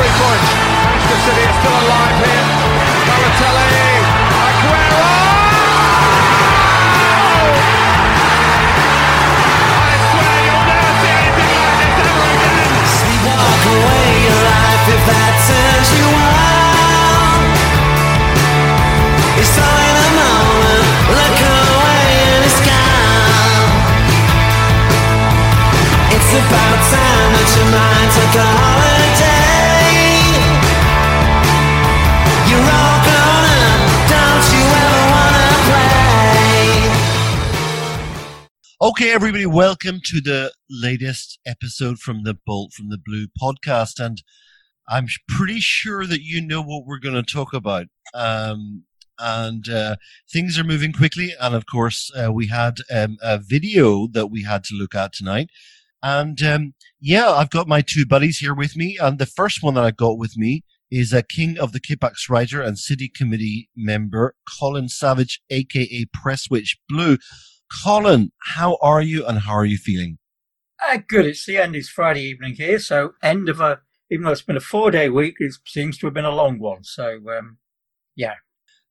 three points. Manchester City are still alive here. Balotelli, Aguero! I swear you'll never see anything like this ever again. Walk away your life if that turns you on. It's all in a moment. Look away and it's gone. It's about time that your mind took a holiday. Okay, everybody, welcome to the latest episode from the Bolt from the Blue podcast. And I'm pretty sure that you know what we're going to talk about. Um, and uh, things are moving quickly. And of course, uh, we had um, a video that we had to look at tonight. And um, yeah, I've got my two buddies here with me. And the first one that I got with me is a King of the Kippax writer and city committee member, Colin Savage, aka Prestwich Blue. Colin, how are you and how are you feeling? Uh, good. It's the end. It's Friday evening here, so end of a. Even though it's been a four-day week, it seems to have been a long one. So, um, yeah.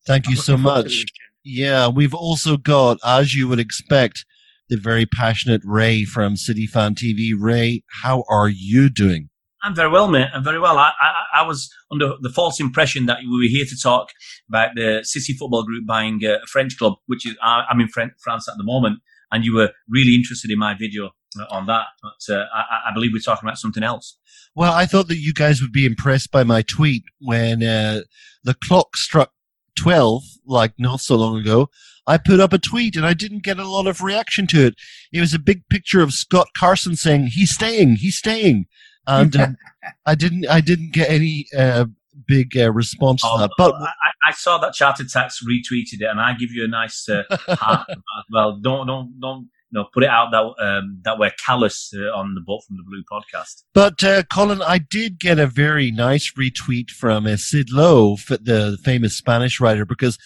Thank you I'm so to the much. Yeah, we've also got, as you would expect, the very passionate Ray from City Fan TV. Ray, how are you doing? I'm very well, mate. I'm very well. I, I, I was under the false impression that we were here to talk about the City Football Group buying uh, a French club, which is I'm in France at the moment, and you were really interested in my video uh, on that. But uh, I, I believe we're talking about something else. Well, I thought that you guys would be impressed by my tweet when uh, the clock struck 12, like not so long ago. I put up a tweet and I didn't get a lot of reaction to it. It was a big picture of Scott Carson saying, he's staying, he's staying. And um, I didn't, I didn't get any uh, big uh, response to Oh, that. But I, I saw that Chartered Tax retweeted it, and I give you a nice uh, heart for that as well. Don't don't don't you know put it out that um, that we're callous uh, on the Bolt from the Blue podcast. But uh, Colin, I did get a very nice retweet from uh, Sid Lowe, f- the famous Spanish writer, because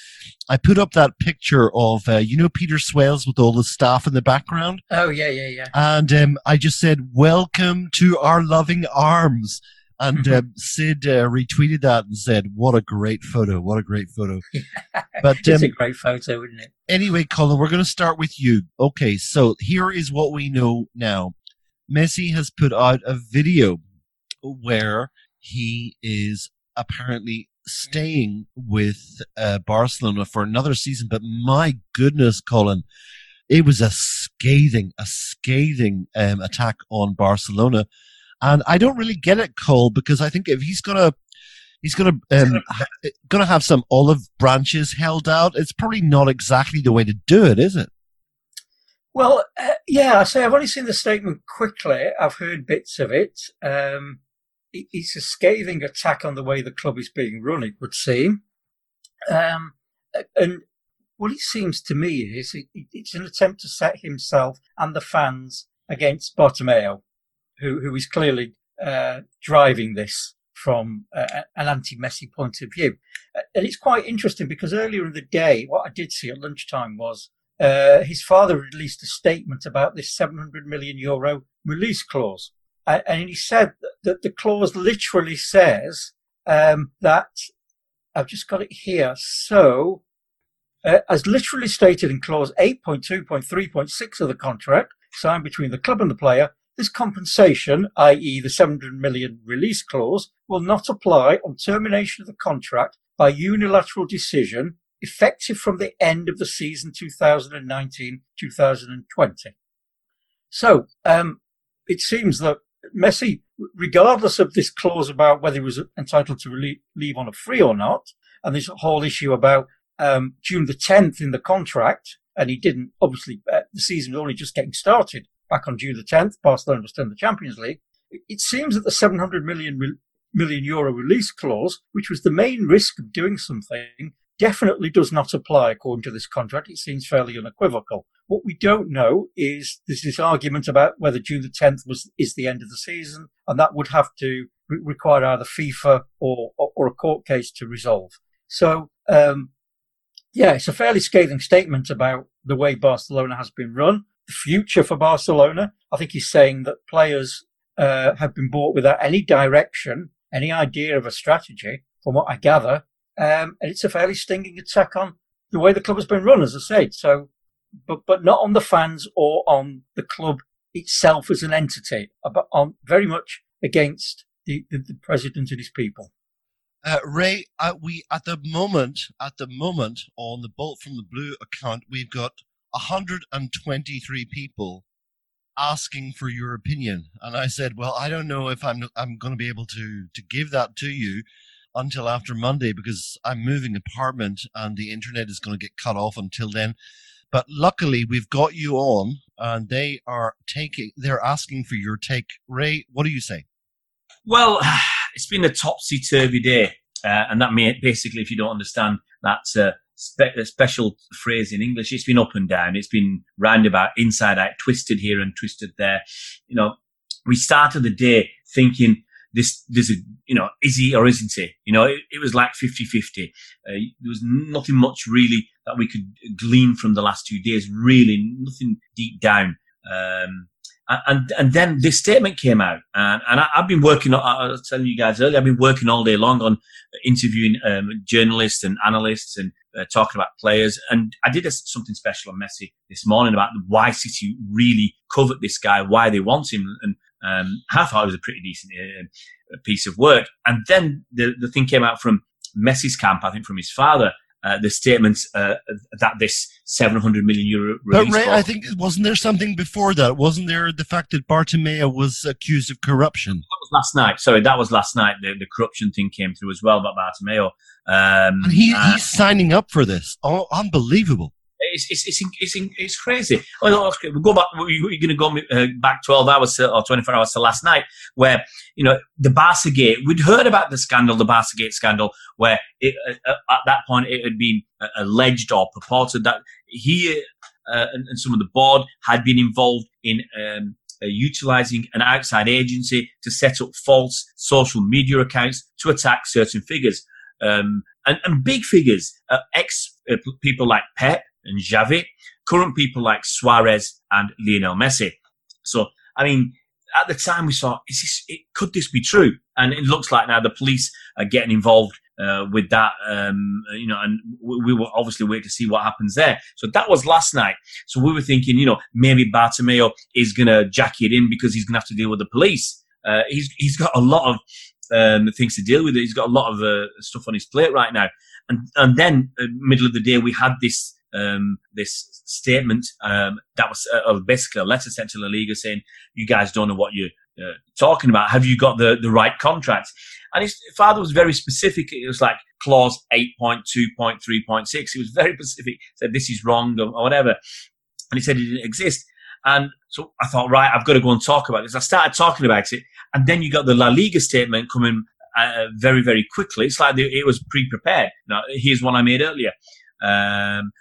I put up that picture of uh, you know Peter Swales with all the staff in the background, Oh yeah, yeah, yeah. and um, I just said, "Welcome to our loving arms." And um, Sid uh, retweeted that and said, "What a great photo! What a great photo!" But it's um, a great photo, isn't it? anyway, Colin, we're going to start with you. Okay, so here is what we know now. Messi has put out a video where he is apparently staying with uh, Barcelona for another season. But my goodness, Colin, it was a scathing, a scathing um, attack on Barcelona. And I don't really get it, Cole, because I think if he's gonna he's gonna um, ha- gonna have some olive branches held out, it's probably not exactly the way to do it, is it? Well, uh, yeah. I say I've only seen the statement quickly. I've heard bits of it. Um, it's a scathing attack on the way the club is being run. It would seem. Um, and what it seems to me is it, it- it's an attempt to set himself and the fans against Bartomeu, who who is clearly uh, driving this from uh, an anti-Messi point of view. Uh, And it's quite interesting because earlier in the day, what I did see at lunchtime was uh, his father released a statement about this 700 million euro release clause. And he said that- the clause literally says um, that I've just got it here. So, uh, as literally stated in clause 8.2.3.6 of the contract signed between the club and the player, this compensation, i.e. the 700 million release clause, will not apply on termination of the contract by unilateral decision effective from the end of the season 2019-2020. So, um, it seems that Messi, regardless of this clause about whether he was entitled to leave on a free or not, and this whole issue about um, June the 10th in the contract, and he didn't, obviously, uh, the season was only just getting started back on June the 10th. Barcelona was still in the Champions League. It, seems that the 700 million, million euro release clause, which was the main risk of doing something, definitely does not apply according to this contract. It seems fairly unequivocal. What we don't know is there's this argument about whether June the 10th was is the end of the season, and that would have to re- require either FIFA or, or, or a court case to resolve. So, um, yeah, it's a fairly scathing statement about the way Barcelona has been run, future for Barcelona. I think he's saying that players uh, have been bought without any direction, any idea of a strategy, from what I gather. Um, and it's a fairly stinging attack on the way the club has been run, as I said. So, but but not on the fans or on the club itself as an entity, but on very much against the, the, the president and his people. Uh, Ray, uh, we at the moment, at the moment, on the Bolt from the Blue account, we've got 123 people asking for your opinion, and I said, "Well, I don't know if I'm I'm going to be able to to give that to you until after Monday because I'm moving apartment and the internet is going to get cut off until then." But luckily, we've got you on, and they are taking. They're asking for your take. Ray, what do you say? Well, it's been a topsy turvy day, uh, and that may basically, if you don't understand that uh, spe- a special phrase in English, it's been up and down. It's been roundabout, inside out, twisted here and twisted there. You know, we started the day thinking this, there's a, you know, is he or isn't he? You know, it, it was like 50 50. Uh, there was nothing much really that we could glean from the last two days, really, nothing deep down. Um, and and then this statement came out, and, and I, have been working. I was telling you guys earlier, I've been working all day long on interviewing um, journalists and analysts and uh, talking about players. And I did a, something special on Messi this morning about why City really covered this guy, why they want him, and um, I thought it was a pretty decent uh, piece of work. And then the the thing came out from Messi's camp, I think from his father, uh, the statements uh, that this 700 million euro. But Ray, I think wasn't there something before that? Wasn't there the fact that Bartomeu was accused of corruption? That was last night. Sorry, that was last night. The, the corruption thing came through as well about Bartomeu. Um, and he, uh, he's signing up for this. Oh, unbelievable it's it's it's, it's, it's crazy. Oh, okay, we go back. You're going to go uh, back 12 hours to, or 24 hours to last night, where you know the Barca Gate. We'd heard about the scandal, the Barca Gate scandal, where it, uh, uh at that point it had been uh, alleged or purported that he uh, and, and, some of the board had been involved in. Um, uh, utilizing an outside agency to set up false social media accounts to attack certain figures. Um, and, and, big figures, ex people like Pep, and Xavi, current people like Suarez and Lionel Messi. So, I mean, at the time we saw, is this, it, could this be true? And it looks like now the police are getting involved uh, with that, um, you know, and we, we will obviously wait to see what happens there. So that was last night. So we were thinking, you know, maybe Bartomeu is going to jack it in because he's going to have to deal with the police. Uh, he's he's got a lot of um, things to deal with. He's got a lot of uh, stuff on his plate right now. And and then uh, middle of the day we had this um, this statement um, that was uh, basically a letter sent to La Liga saying, "You guys don't know what you're uh, talking about. Have you got the the right contract?" And his father was very specific. It was like clause eight point two point three point six. He was very specific. Said this is wrong or, or whatever, and he said it didn't exist. And so I thought, right, I've got to go and talk about this. I started talking about it, and then you got the La Liga statement coming uh, very, very quickly. It's like it was pre-prepared. Now, here's one I made earlier. Um,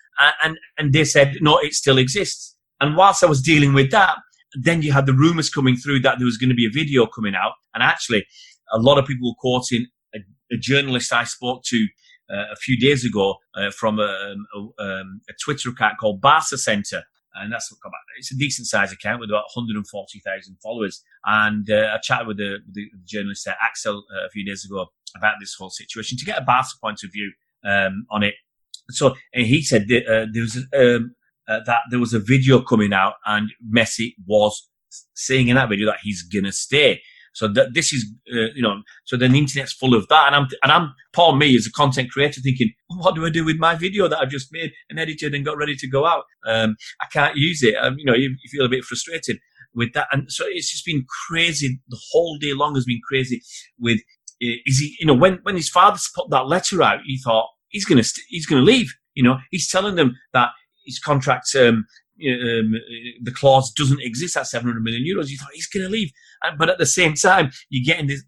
and, and they said, no, it still exists. And whilst I was dealing with that, then you had the rumors coming through that there was going to be a video coming out. And actually, a lot of people were quoting a, a journalist I spoke to uh, a few days ago uh, from a, a, um, a, Twitter account called Barca Center. And that's what come out. it's a decent sized account with about 140,000 followers. And uh, I chatted with the, the journalist uh, Axel uh, a few days ago about this whole situation to get a Barca point of view um, on it. So and he said that, uh, there was um, uh, that there was a video coming out, and Messi was saying in that video that he's gonna stay. So that this is, uh, you know, so then the internet's full of that, and I'm and I'm Paul me as a content creator thinking, what do I do with my video that I've just made and edited and got ready to go out? Um, I can't use it. Um, you know, you, you feel a bit frustrated with that, and so it's just been crazy. The whole day long has been crazy. With uh, is he, you know, when when his father put that letter out, he thought, he's going to st- he's going to leave. You know, he's telling them that his contract, um, um, the clause doesn't exist at 700 million euros. You thought he's going to leave, but at the same time, you're getting this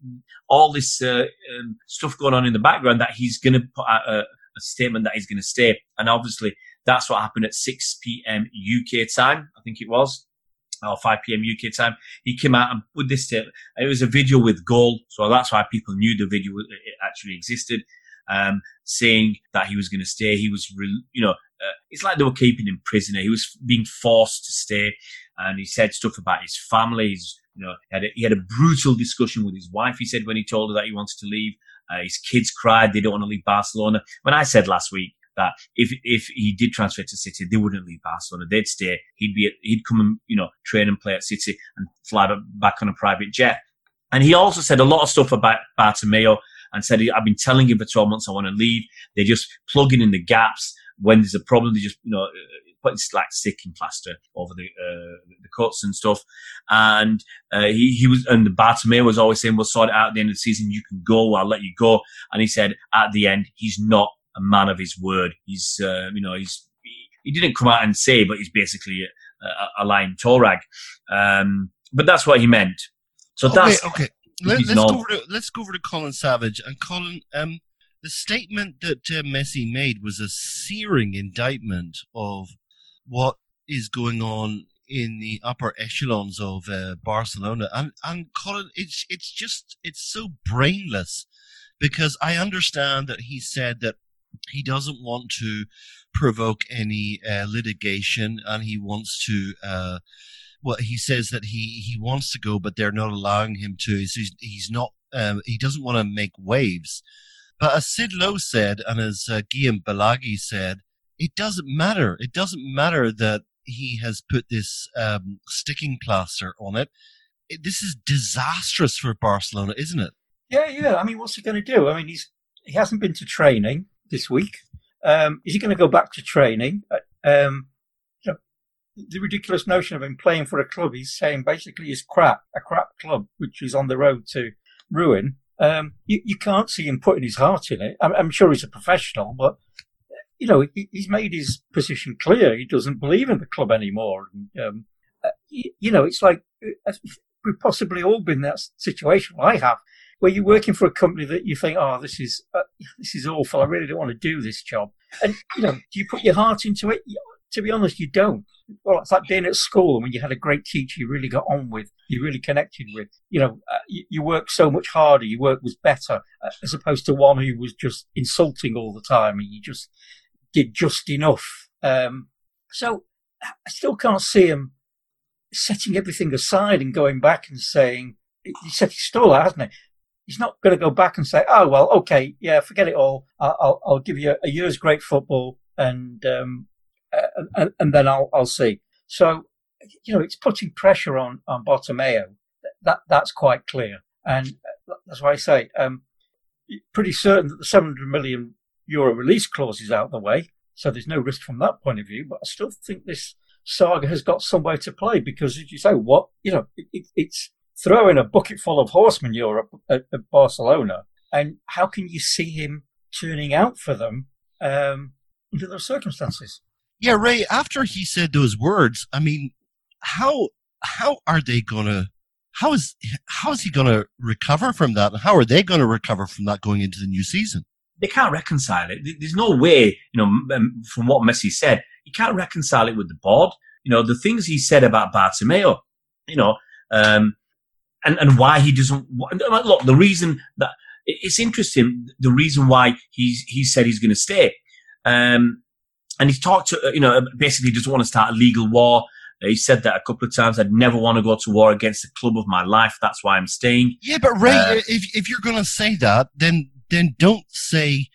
all this uh, um, stuff going on in the background that he's going to put out a, a statement that he's going to stay. And obviously, that's what happened at 6 p.m. UK time. I think it was. Or 5 p.m. UK time. He came out and with this statement. It was a video with goal, so that's why people knew the video actually existed um, saying that he was going to stay. He was, re- you know, uh, it's like they were keeping him prisoner. He was being forced to stay, and he said stuff about his family, his You know, he had a, he had a brutal discussion with his wife. He said when he told her that he wanted to leave, uh, his kids cried. They don't want to leave Barcelona. When I said last week that if if he did transfer to City, they wouldn't leave Barcelona. They'd stay. He'd be at, he'd come and you know train and play at City and fly back on a private jet. And he also said a lot of stuff about Bartomeu and said I've been telling him for 12 months I want to leave. They're just plugging in the gaps when there's a problem. They just you know putting like sticking plaster over the uh, the cuts and stuff. And uh, he he was and the Bartomeu was always saying we'll sort it out at the end of the season. You can go. I'll let you go. And he said at the end he's not a man of his word. He's, uh, you know, he's, he didn't come out and say, but he's basically a, a, a lying Torag. Um, but that's what he meant. So okay, that's okay. Let, us go over to let's go over to Colin Savage and Colin. Um, the statement that uh, Messi made was a searing indictment of what is going on in the upper echelons of uh, Barcelona, and and Colin, it's it's just it's so brainless because I understand that he said that he doesn't want to provoke any uh, litigation, and he wants to. Uh, well, he says that he he wants to go, but they're not allowing him to. He's he's not. Um, he doesn't want to make waves. But as Sid Lowe said, and as uh, Guillem Balagué said, it doesn't matter. It doesn't matter that he has put this um, sticking plaster on it. it. This is disastrous for Barcelona, isn't it? Yeah, yeah. I mean, what's he going to do? I mean, he's he hasn't been to training this week. Um, is he going to go back to training? Uh, um, the ridiculous notion of him playing for a club he's saying basically is crap, a crap club which is on the road to ruin. Um, you, you, can't see him putting his heart in it. I'm, I'm sure he's a professional, but you know he, he's made his position clear. He doesn't believe in the club anymore. And, um, uh, you, you, know, it's like uh, we've possibly all been in that situation. I have where you're working for a company that you think, oh, this is uh, this is awful. I really don't want to do this job. And you know, do you put your heart into it? To be honest, you don't. Well, it's like being at school when you had a great teacher you really got on with, you really connected with. You know, uh, you, you, work so much harder, your work was better, uh, as opposed to one who was just insulting all the time and you just did just enough. Um, so I still can't see him setting everything aside and going back and saying, he said he's still hasn't he? he's not going to go back and say, "Oh well, okay, yeah, forget it all. I'll I'll, give you a year's great football, and um, and, and then I'll I'll see." So, you know, it's putting pressure on on Bartomeu. That that's quite clear, and that's why I say, um, pretty certain that the 700 million euro release clause is out of the way, so there's no risk from that point of view. But I still think this saga has got some way to play because, as you say, what you know, it, it, it's throwing a bucket full of horse manure at, at, Barcelona, and how can you see him turning out for them um, under those circumstances? Yeah, Ray. After he said those words, I mean, how how are they gonna? How is how is he going to recover from that? And How are they going to recover from that going into the new season? They can't reconcile it. There's no way, you know, from what Messi said, he can't reconcile it with the board. You know, the things he said about Bartomeu, you know, um, and, and why he doesn't. Look, the reason that it's interesting, the reason why he's he said he's going to stay, um, and he's talked to you know basically doesn't want to start a legal war. He said that a couple of times. I'd never want to go to war against the club of my life. That's why I'm staying. Yeah, but Ray, uh, if if you're going to say that, then then don't say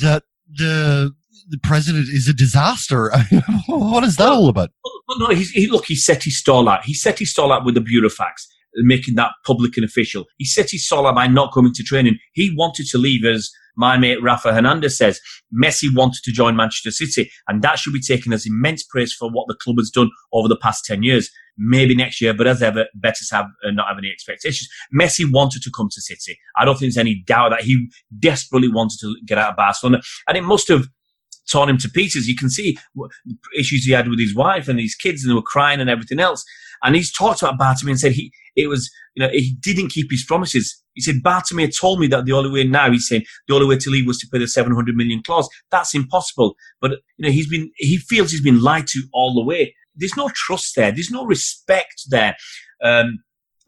that the the president is a disaster. what is that all about? No, he's, he look. He set his stall out. He set his stall out with the burofax making that public and official. He set his soul by not coming to training. He wanted to leave, as my mate Rafa Hernandez says. Messi wanted to join Manchester City, and that should be taken as immense praise for what the club has done over the past 10 years. Maybe next year, but as ever, better have uh, not have any expectations. Messi wanted to come to City. I don't think there's any doubt that he desperately wanted to get out of Barcelona, and it must have torn him to pieces. You can see issues he had with his wife and his kids, and they were crying and everything else. And he's talked about Bartomeu and said he it was you know he didn't keep his promises. He said Bartomeu told me that the only way now he's saying the only way to leave was to pay the 700 million clause. That's impossible. But you know he's been he feels he's been lied to all the way. There's no trust there. There's no respect there. Um,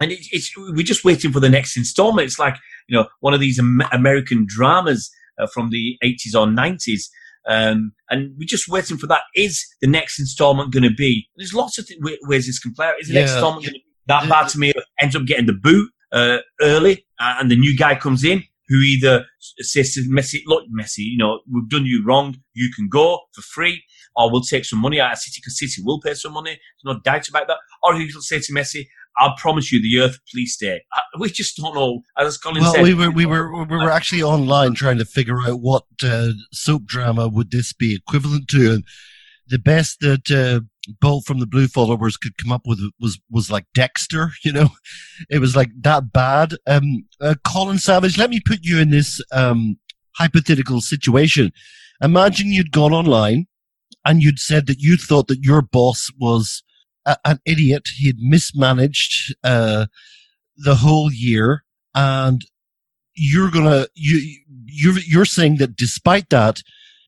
and it, it's we're just waiting for the next installment. It's like you know one of these American dramas uh, from the 80s or 90s um, and we're just waiting for that. Is the next installment going to be? There's lots of th- ways this can play out. Is the yeah. next installment going to be that Bartomeu? ends up getting the boot uh, early, uh, and the new guy comes in who either says to Messi, "Look, Messi, you know we've done you wrong. You can go for free, or we'll take some money out of City because City will pay some money. There's no doubt about that." Or he'll say to Messi, "I'll promise you the earth, please stay." Uh, We just don't know. As Colin Well, said, we were we were we were actually online trying to figure out what uh, soap drama would this be equivalent to, and the best that uh, Bolt from the Blue followers could come up with was was like Dexter. You know, it was like that bad. Um, uh, Colin Savage, let me put you in this um, hypothetical situation. Imagine you'd gone online and you'd said that you thought that your boss was a, an idiot. He had mismanaged uh, the whole year, and you're gonna you you're you're saying that despite that,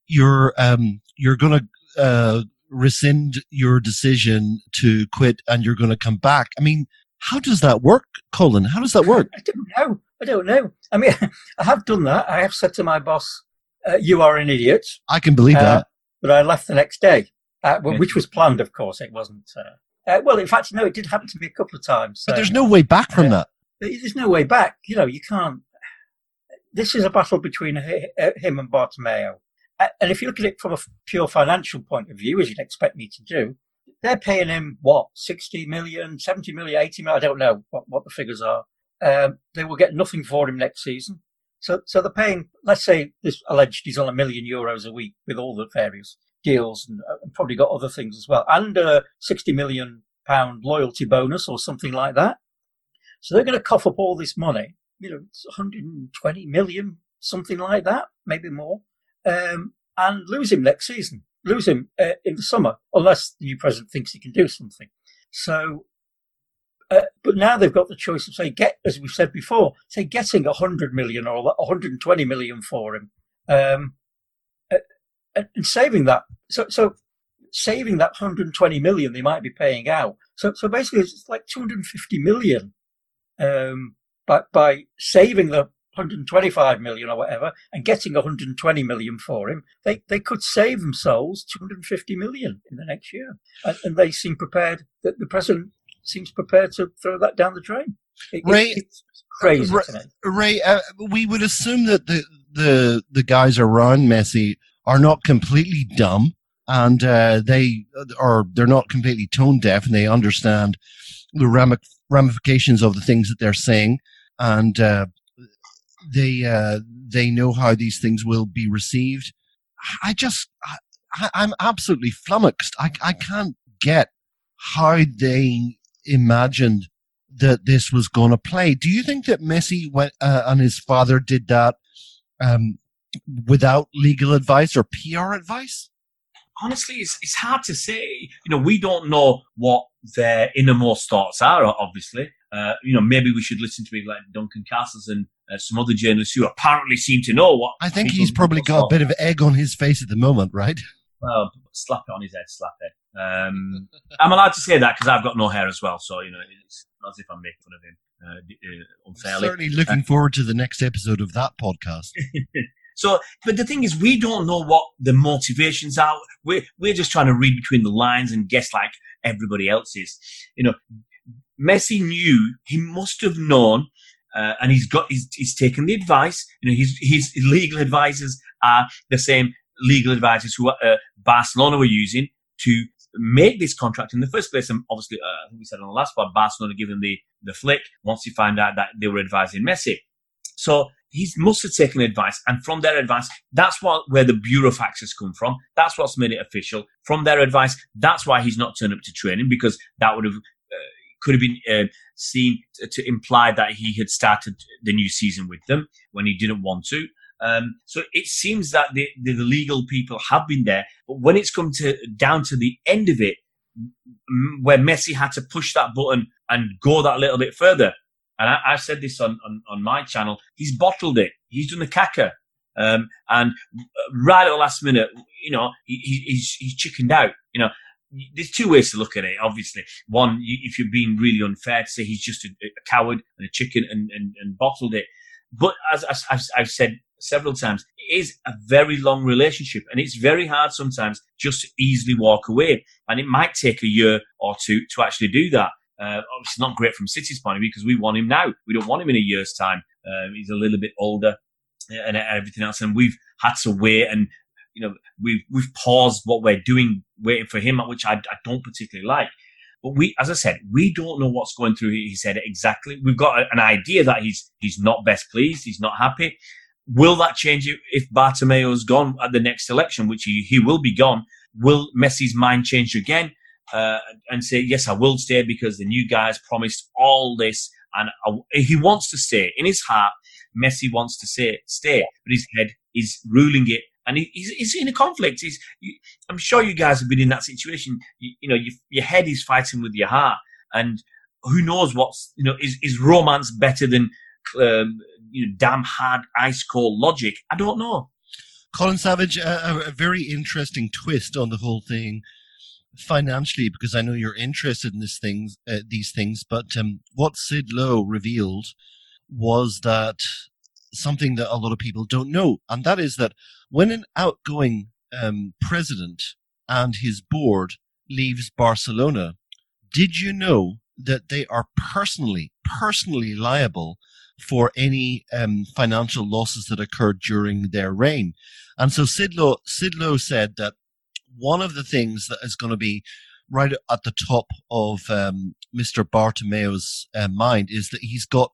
you're um you're gonna uh rescind your decision to quit and you're gonna come back. I mean, how does that work, Colin? How does that work? I don't know. I don't know. I mean, I have done that. I have said to my boss, uh, "You are an idiot," I can believe Uh, that. but I left the next day, uh, which was planned, of course. It wasn't. Uh, uh, well, in fact, no, it did happen to me a couple of times. But there's no way back from that. there's no way back. You know, you can't. This is a battle between hi- uh, him and Bartomeu. Uh, And if you look at it from a f- pure financial point of view, as you'd expect me to do, they're paying him what, 60 million, 70 million, 80 million? I don't know what, what the figures are. Um, they will get nothing for him next season. So, so they're paying, let's say this alleged he's on a million euros a week with all the various deals and, uh, and probably got other things as well, and a 60 million pound loyalty bonus or something like that. So they're going to cough up all this money, you know, it's 120 million, something like that, maybe more, um, and lose him next season, lose him uh, in the summer, unless the new president thinks he can do something. So, uh, but now they've got the choice of say get, as we've said before, say getting 100 million or 120 million for him, um, and saving that. So, so saving that 120 million they might be paying out. So, so basically, it's like 250 million um, by, by saving the 125 million or whatever and getting 120 million for him, they, they could save themselves 250 million in the next year. And, and they seem prepared, that the president seems prepared to throw that down the drain. It- it- it's crazy, Ray- Ray, uh, we would assume that the, the the guys around Messi are not completely dumb, and uh, they are they're not completely tone deaf, and they understand the ramifications of the things that they're saying, and uh, they uh, they know how these things will be received. I just I, I'm absolutely flummoxed. I I can't get how they imagined that this was going to play. Do you think that Messi went uh, and his father did that um, without legal advice or PR advice? honestly, it's, it's hard to say. You know, we don't know what their innermost thoughts are, obviously. Uh, you know, maybe we should listen to people like Duncan Castles and uh, some other journalists who apparently seem to know what. I think he's probably got a bit of egg on his face at the moment, right? Well, slap it on his head, slap it. Um, I'm allowed to say that because I've got no hair as well, so you know it's not as if I'm making fun of him uh, uh, unfairly. Certainly looking forward to the next episode of that podcast. So, but the thing is, we don't know what the motivations are. We're we're just trying to read between the lines and guess like everybody else is. You know, Messi knew he must have known, uh, and he's got he's, he's taken the advice. You know, his his legal advisors are the same legal advisors who uh, Barcelona were using to make this contract in the first place. And obviously, uh, I think we said on the last part, Barcelona gave him the the flick once he found out that they were advising Messi. So he must have taken advice, and from their advice, that's what where the burofax has come from. That's what's made it official. From their advice, that's why he's not turned up to training because that would have uh, could have been uh, seen to, to imply that he had started the new season with them when he didn't want to. Um, so it seems that the, the, the legal people have been there, but when it's come to down to the end of it, where Messi had to push that button and go that little bit further, and I, I've said this on, on, on my channel, he's bottled it. He's done the caca. Um, and right at the last minute, you know, he, he's, he's chickened out. You know, there's two ways to look at it, obviously. One, if you're being really unfair to say he's just a, a coward and a chicken and, and, and bottled it. But as, as I've, I've said several times, it is a very long relationship and it's very hard sometimes just to easily walk away. And it might take a year or two to actually do that. Uh, obviously, not great from City's point of view because we want him now. We don't want him in a year's time. Uh, he's a little bit older uh, and everything else, and we've had to wait and you know we've we've paused what we're doing, waiting for him, which I, I don't particularly like. But we, as I said, we don't know what's going through his head exactly. We've got an idea that he's he's not best pleased, he's not happy. Will that change if Bartomeu's gone at the next election, which he, he will be gone? Will Messi's mind change again uh, and say, yes, I will stay because the new guys promised all this and I, he wants to stay. In his heart, Messi wants to say, stay, but his head is ruling it and he, he's, he's, in a conflict. He's, you, I'm sure you guys have been in that situation. You, you know, you, your head is fighting with your heart, and who knows what's you know is is romance better than um, you know damn hard ice cold logic? I don't know. Colin Savage, a, a very interesting twist on the whole thing financially, because I know you're interested in these things, uh, these things. But um, what Sid Lowe revealed was that something that a lot of people don't know, and that is that when an outgoing um, president and his board leaves Barcelona, did you know that they are personally, personally liable for any um, financial losses that occurred during their reign? And so Sid Lowe Sidlow said that one of the things that is going to be right at the top of um, Mr. Bartomeu's uh, mind is that he's got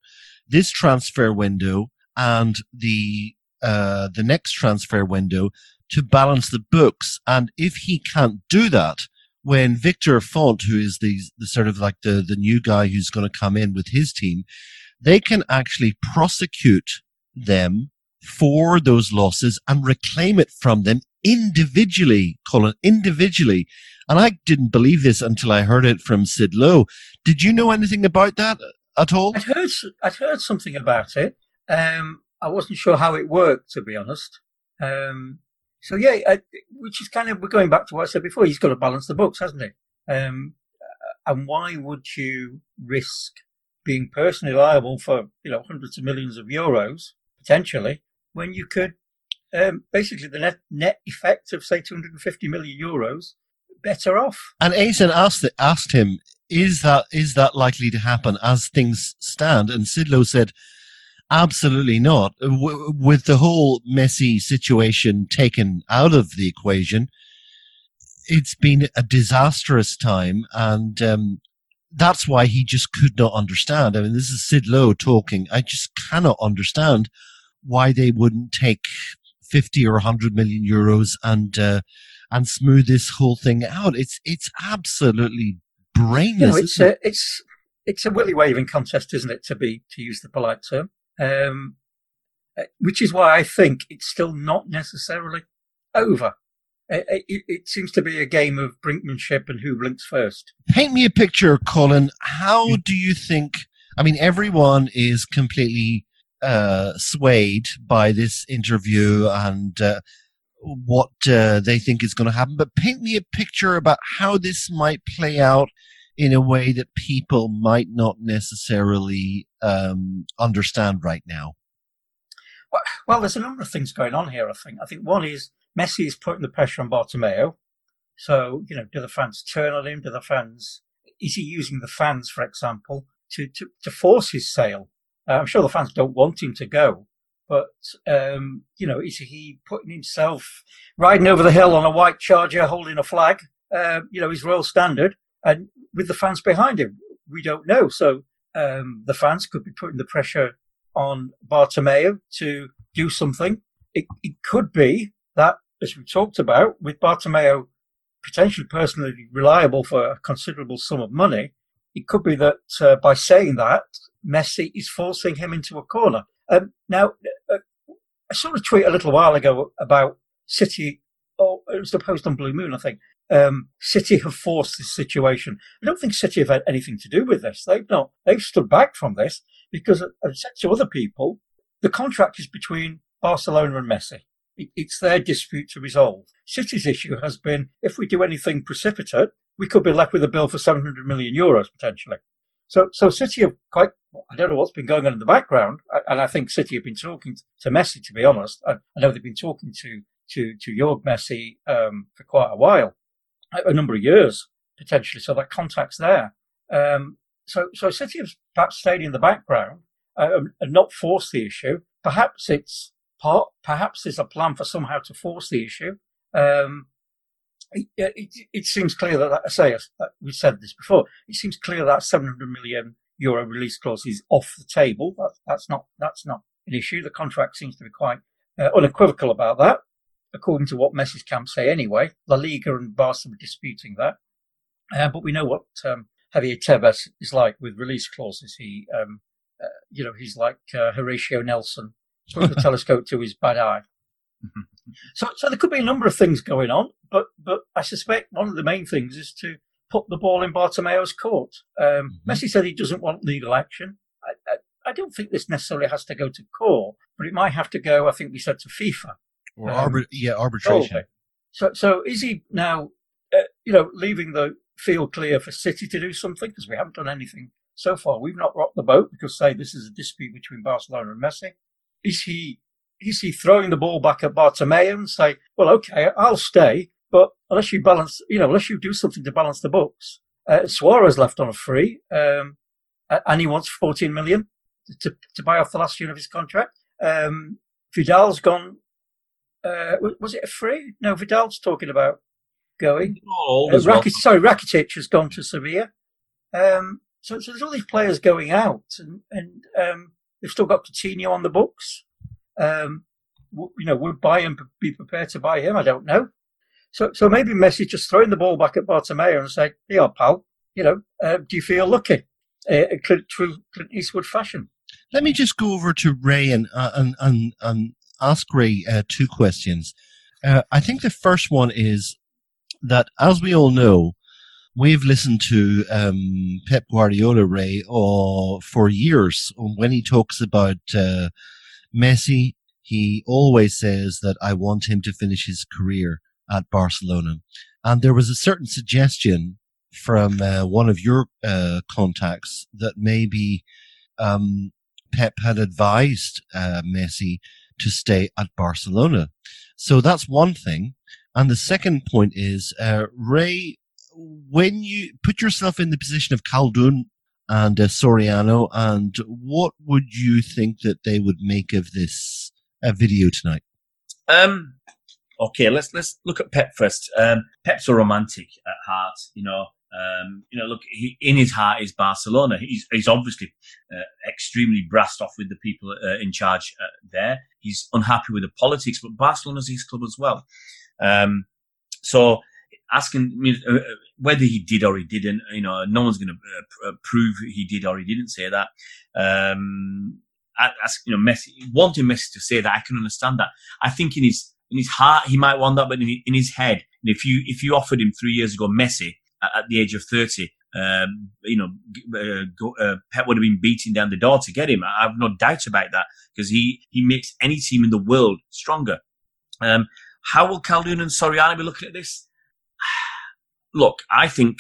this transfer window and the uh, the next transfer window to balance the books. And if he can't do that, when Victor Font, who is the, the sort of like the, the new guy who's going to come in with his team, they can actually prosecute them for those losses and reclaim it from them individually, Colin, individually. And I didn't believe this until I heard it from Sid Lowe. Did you know anything about that at all? I'd heard, I'd heard something about it. Um, I wasn't sure how it worked, to be honest. Um, so yeah, I, which is kind of we're going back to what I said before. He's got to balance the books, hasn't he? Um, and why would you risk being personally liable for you know hundreds of millions of euros potentially when you could um, basically the net net effect of say 250 million euros better off? And Aizen asked asked him, "Is that is that likely to happen as things stand?" And Sid Lowe said Absolutely not. W- with the whole messy situation taken out of the equation, it's been a disastrous time, and um, that's why he just could not understand. I mean, this is Sid Lowe talking. I just cannot understand why they wouldn't take fifty or hundred million euros and uh, and smooth this whole thing out. It's it's absolutely brainless. You know, it's a, it's it's a willy waving contest, isn't it? To be to use the polite term. Um, uh, which is why I think it's still not necessarily over. It, it, it, seems to be a game of brinkmanship and who blinks first. Paint me a picture, Colin. How do you think? I mean, everyone is completely uh, swayed by this interview and uh, what uh, they think is going to happen. But paint me a picture about how this might play out in a way that people might not necessarily um, understand right now? Well, well, there's a number of things going on here. I think. I think one is Messi is putting the pressure on Bartomeu. So you know, do the fans turn on him? Do the fans? Is he using the fans, for example, to to, to force his sale? Uh, I'm sure the fans don't want him to go, but um, you know, is he putting himself riding over the hill on a white charger, holding a flag? Uh, you know, his royal standard, and with the fans behind him. We don't know. So um, the fans could be putting the pressure on Bartomeu to do something. It, it could be that, as we talked about, with Bartomeu potentially personally reliable for a considerable sum of money, it could be that uh, by saying that, Messi is forcing him into a corner. Um, now, uh, I saw a tweet a little while ago about City, or oh, it was the post on Blue Moon, I think, um, City have forced this situation. I don't think City have had anything to do with this. They've not. They've stood back from this because I've said to other people, the contract is between Barcelona and Messi. It's their dispute to resolve. City's issue has been if we do anything precipitate, we could be left with a bill for 700 million euros potentially. So, so City have quite, I don't know what's been going on in the background. And I think City have been talking to Messi, to be honest. I know they've been talking to, to, to Jorge Messi, um, for quite a while a number of years potentially. So that contact's there. Um, so, so City have perhaps stayed in the background uh, and not forced the issue. Perhaps it's part, perhaps there's a plan for somehow to force the issue. Um, it, it, it, seems clear that, I say, we said this before, it seems clear that 700 million euro release clause is off the table. That, that's not, that's not an issue. The contract seems to be quite uh, unequivocal about that, according to what Messi's camp say anyway. La Liga and Barca were disputing that. Uh, but we know what um, Javier Tebas is like with release clauses. He, um, uh, you know, he's like uh, Horatio Nelson, put the telescope to his bad eye. so, so there could be a number of things going on, but but I suspect one of the main things is to put the ball in Bartomeu's court. Um, mm-hmm. Messi said he doesn't want legal action. I, I, I, don't think this necessarily has to go to court, but it might have to go. I think we said to FIFA or um, arbit- yeah arbitration. So so is he now? Uh, you know, leaving the field clear for City to do something because we haven't done anything so far. We've not rocked the boat because say this is a dispute between Barcelona and Messi. Is he is he throwing the ball back at Bartomeu and say, well, okay, I'll stay, but unless you balance, you know, unless you do something to balance the books, uh, Suarez left on a free, um, and he wants 14 million to, to buy off the last year of his contract. Um, Vidal's gone. Uh, was it a free? No, Vidal's talking about going. Oh, uh, Rakitic, sorry, Rakitic has gone to Sevilla. Um, so, so, there's all these players going out, and, and um, they've still got Coutinho on the books. Um, you know, would Bayern be prepared to buy him? I don't know. So, so maybe Messi just throwing the ball back at Bartomeu and say, "Yeah, pal, you know, uh, do you feel lucky?" Uh, true Clint Eastwood fashion. Let me just go over to Ray and uh, and, and, and ask Ray uh, two questions. Uh, I think the first one is that, as we all know, we've listened to um, Pep Guardiola, Ray, uh, for years when he talks about uh, Messi. He always says that I want him to finish his career at Barcelona. And there was a certain suggestion from uh, one of your uh, contacts that maybe um, Pep had advised uh, Messi to stay at Barcelona. So that's one thing. And the second point is, uh, Ray, when you put yourself in the position of Khaldoon and uh, Soriano, and what would you think that they would make of this uh, video tonight? Um, okay, let's let's look at Pep first. Um, Pep's a romantic at heart, you know. Um, you know, look, he, in his heart is Barcelona. He's, he's obviously uh, extremely brassed off with the people uh, in charge uh, there. He's unhappy with the politics, but Barcelona's his club as well. Um, so asking me uh, uh, whether he did or he didn't, you know, no one's going to uh, prove he did or he didn't say that. Um, ask, you know, Messi, wanting Messi to say that, I can understand that. I think in his, in his heart, he might want that, but in, in his head, if you, if you offered him three years ago Messi at, at the age of 30, um, you know, uh, go, uh, Pep would have been beating down the door to get him. I have no doubt about that because he, he makes any team in the world stronger. Um, how will Khaldoon and Soriano be looking at this? Look, I think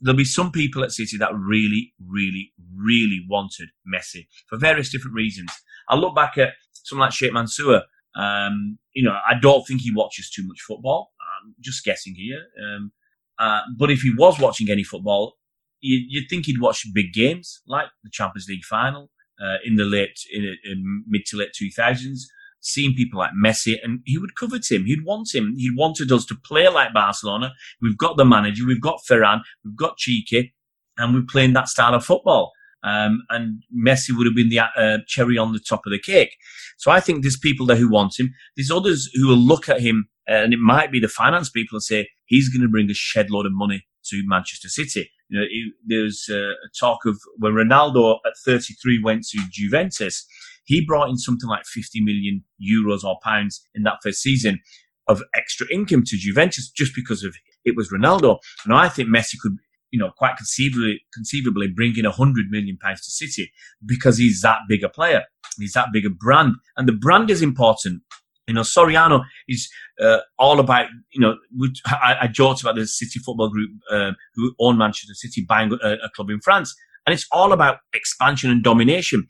there'll be some people at City that really, really, really wanted Messi for various different reasons. I look back at someone like Sheikh Mansour. Um, you know, I don't think he watches too much football. I'm just guessing here. Um, uh, but if he was watching any football, you, would think he'd watch big games like the Champions League final uh, in the late, in, in mid to late 2000s seeing people like Messi, and he would covet him. He'd want him. He wanted us to play like Barcelona. We've got the manager, we've got Ferran, we've got Txiki, and we're playing that style of football. Um, and Messi would have been the uh, cherry on the top of the cake. So I think there's people there who want him. There's others who will look at him, uh, and it might be the finance people and say he's going to bring a shed load of money to Manchester City. You know, it, there's uh, a talk of when Ronaldo at 33 went to Juventus he brought in something like 50 million euros or pounds in that first season of extra income to Juventus just because of it was Ronaldo. And I think Messi could, you know, quite conceivably, conceivably bring in 100 million pounds to City because he's that big a player. He's that big a brand. And the brand is important. You know, Soriano is uh, all about, you know, I, I, joked about the City Football Group uh, who own Manchester City buying a, a club in France. And it's all about expansion and domination.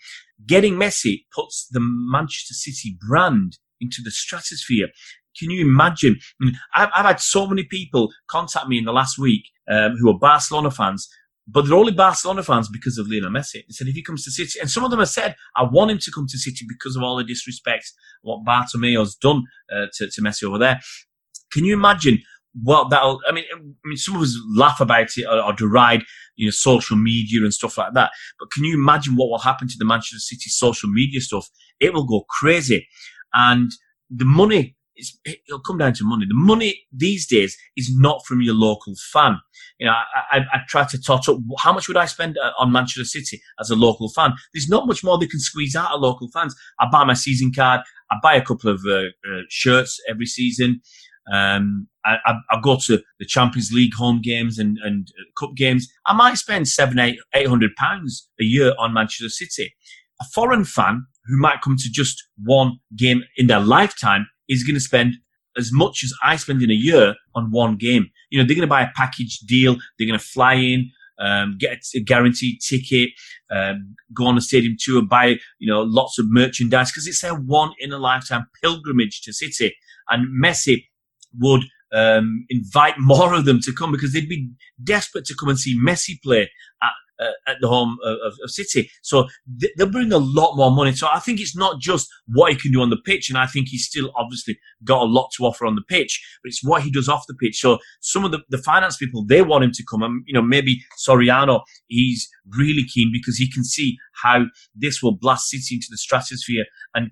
Getting Messi puts the Manchester City brand into the stratosphere. Can you imagine? I mean, I've, I've, had so many people contact me in the last week um, who are Barcelona fans but they're only Barcelona fans because of Lionel Messi. They said if he comes to City, and some of them have said, I want him to come to City because of all the disrespect, what Bartomeu's done uh, to, to Messi over there. Can you imagine what that'll, I mean, I mean, some of us laugh about it or, or deride, you know, social media and stuff like that. But can you imagine what will happen to the Manchester City social media stuff? It will go crazy. And the money it's, it'll come down to money. The money these days is not from your local fan. You know, I, I, I try to tot up how much would I spend uh, on Manchester City as a local fan. There's not much more they can squeeze out of local fans. I buy my season card. I buy a couple of uh, uh, shirts every season. Um, I, I, go to the Champions League home games and, and uh, cup games. I might spend seven, eight, eight hundred pounds a year on Manchester City. A foreign fan who might come to just one game in their lifetime is going to spend as much as I spend in a year on one game. You know, they're going to buy a package deal. They're going to fly in, um, get a guaranteed ticket, um, go on a stadium tour, buy, you know, lots of merchandise because it's their one in a lifetime pilgrimage to City. And Messi would um, invite more of them to come because they'd be desperate to come and see Messi play at uh, at the home of, of City. So th- they'll bring a lot more money. So I think it's not just what he can do on the pitch, and I think he's still obviously got a lot to offer on the pitch, but it's what he does off the pitch. So some of the, the finance people they want him to come, and you know maybe Soriano he's really keen because he can see how this will blast City into the stratosphere and.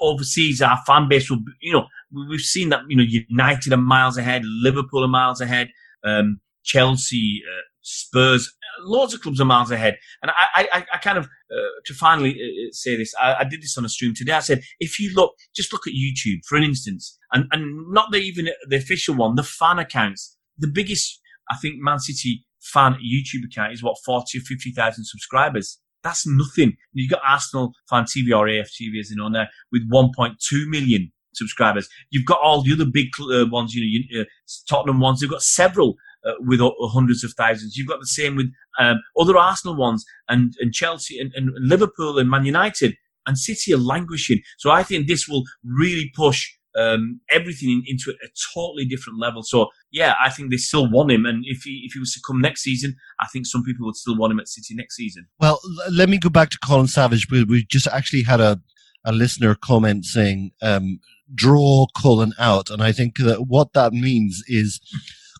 Overseas, our fan base will, you know, we've seen that, you know, United are miles ahead, Liverpool are miles ahead, um, Chelsea, uh, Spurs, loads of clubs are miles ahead. And I, I, I kind of, uh, to finally uh, uh, say this, I, I, did this on a stream today. I said, if you look, just look at YouTube, for an instance, and, and not the, even the official one, the fan accounts, the biggest, I think, Man City fan YouTube account is what, 40 or 50,000 subscribers. That's nothing. You've got Arsenal fan TV or AFTV as you know there with 1.2 million subscribers. You've got all the other big uh, ones, you know, uh, Tottenham ones. They've got several uh, with hundreds of thousands. You've got the same with um, other Arsenal ones and, and Chelsea and, and Liverpool and Man United and City are languishing. So I think this will really push um, everything into a, a, totally different level. So yeah, I think they still want him, and if he if he was to come next season, I think some people would still want him at City next season. Well, l- let me go back to Colin Savage. We, we just actually had a a listener comment saying um, draw Colin out, and I think that what that means is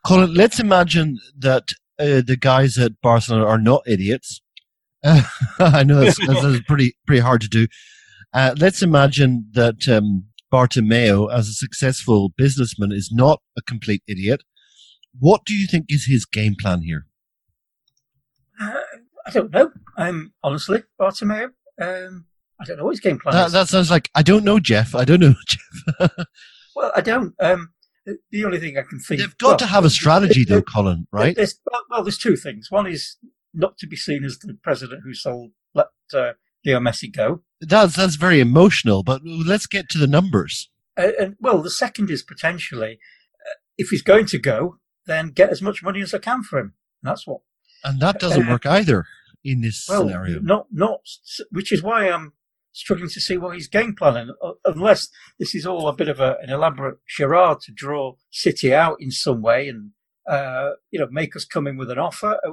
Colin, let's imagine that uh, the guys at Barcelona are not idiots. Uh, I know that's, that's, pretty pretty hard to do. Uh, let's imagine that um, Bartomeu, as a successful businessman, is not a complete idiot. What do you think is his game plan here? Uh, I don't know. I'm um, honestly, Bartomeu. Um, I don't know his game plan. That, that, sounds like I don't know, Jeff. I don't know, Jeff. well, I don't. Um, the only thing I can think they've got well, to have a strategy, though, Colin. Right? There's, well, there's two things. One is not to be seen as the president who sold let uh, Leo Messi go. That's that's very emotional. But let's get to the numbers. Uh, and well, the second is potentially uh, if he's going to go, then get as much money as I can for him. That's what. And that doesn't uh, work either in this well, scenario. Not not which is why I'm struggling to see what he's game planning, uh, unless this is all a bit of a, an elaborate charade to draw City out in some way and uh, you know make us come in with an offer. Uh,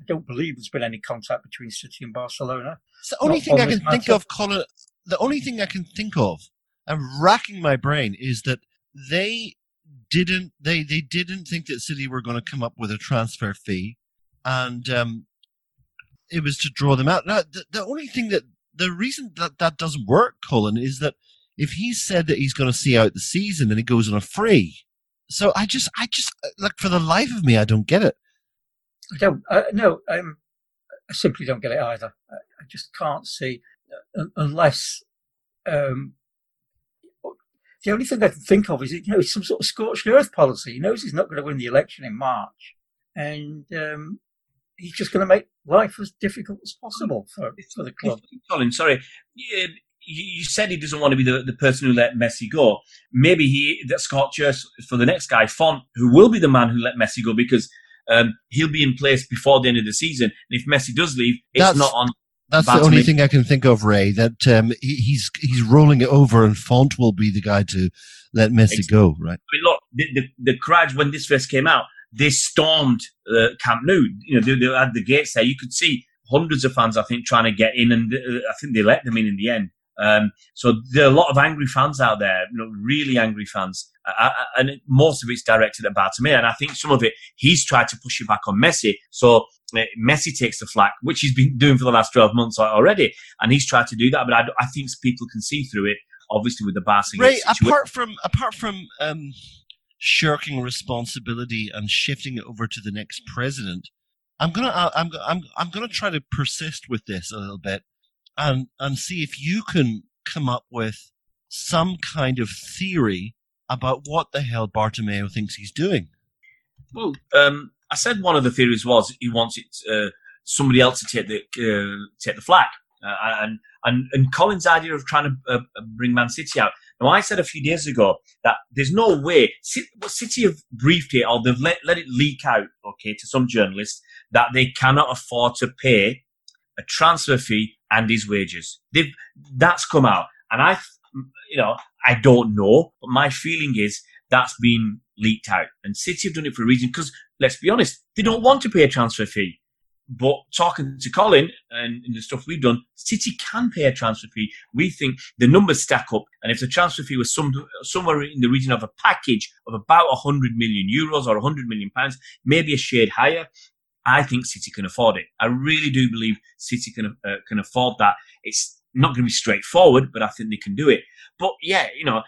I don't believe there's been any contact between City and Barcelona. It's the only thing I can think of, Colin. The only thing I can think of, I'm racking my brain, is that they didn't they they didn't think that City were going to come up with a transfer fee, and um, it was to draw them out. Now, the, the only thing that the reason that that doesn't work, Colin, is that if he said that he's going to see out the season, then he goes on a free. So I just, I just, like for the life of me, I don't get it. I don't. Uh, no, I simply don't get it either. I, I just can't see uh, unless. Um, the only thing I can think of is you know some sort of scorched earth policy. He knows he's not going to win the election in March, and um, he's just going to make life as difficult as possible for, for the club. Colin, sorry. You said he doesn't want to be the, the person who let Messi go. Maybe he that scorched earth for the next guy, Font, who will be the man who let Messi go because um, he'll be in place before the end of the season. And if Messi does leave, it's that's, not on. That's the only thing I can think of, Ray. That um, he, he's he's rolling it over, and Font will be the guy to let Messi exactly. go. Right? I mean, look, the, the, the crowd when this first came out, they stormed uh, Camp Nou. You know, they, they had the gates there. You could see hundreds of fans, I think, trying to get in, and uh, I think they let them in in the end. Um, so there are a lot of angry fans out there, you know, really angry fans, uh, and most of it's directed at Bartomeu. And I think some of it he's tried to push it back on Messi. So uh, Messi takes the flak, which he's been doing for the last twelve months already, and he's tried to do that. But I, I think people can see through it, obviously, with the Barca. Right. Apart from apart from um, shirking responsibility and shifting it over to the next president, I'm gonna uh, I'm I'm I'm gonna try to persist with this a little bit and and see if you can come up with some kind of theory about what the hell Bartomeu thinks he's doing. Well, um, I said one of the theories was he wants it uh, somebody else to take the uh, take the flag, uh, and and and Colin's idea of trying to uh, bring Man City out. Now, I said a few days ago that there's no way City have briefed it or they've let, let it leak out, okay, to some journalists that they cannot afford to pay a transfer fee and his wages. They've, that's come out. And I, you know, I don't know, but my feeling is that's been leaked out. And City have done it for a reason because, let's be honest, they don't want to pay a transfer fee. But talking to Colin and, and, the stuff we've done, City can pay a transfer fee. We think the numbers stack up. And if the transfer fee was some, somewhere in the region of a package of about 100 million euros or 100 million pounds, maybe a shade higher, I think City can afford it. I really do believe City can uh, can afford that. It's not going to be straightforward, but I think they can do it. But yeah, you know,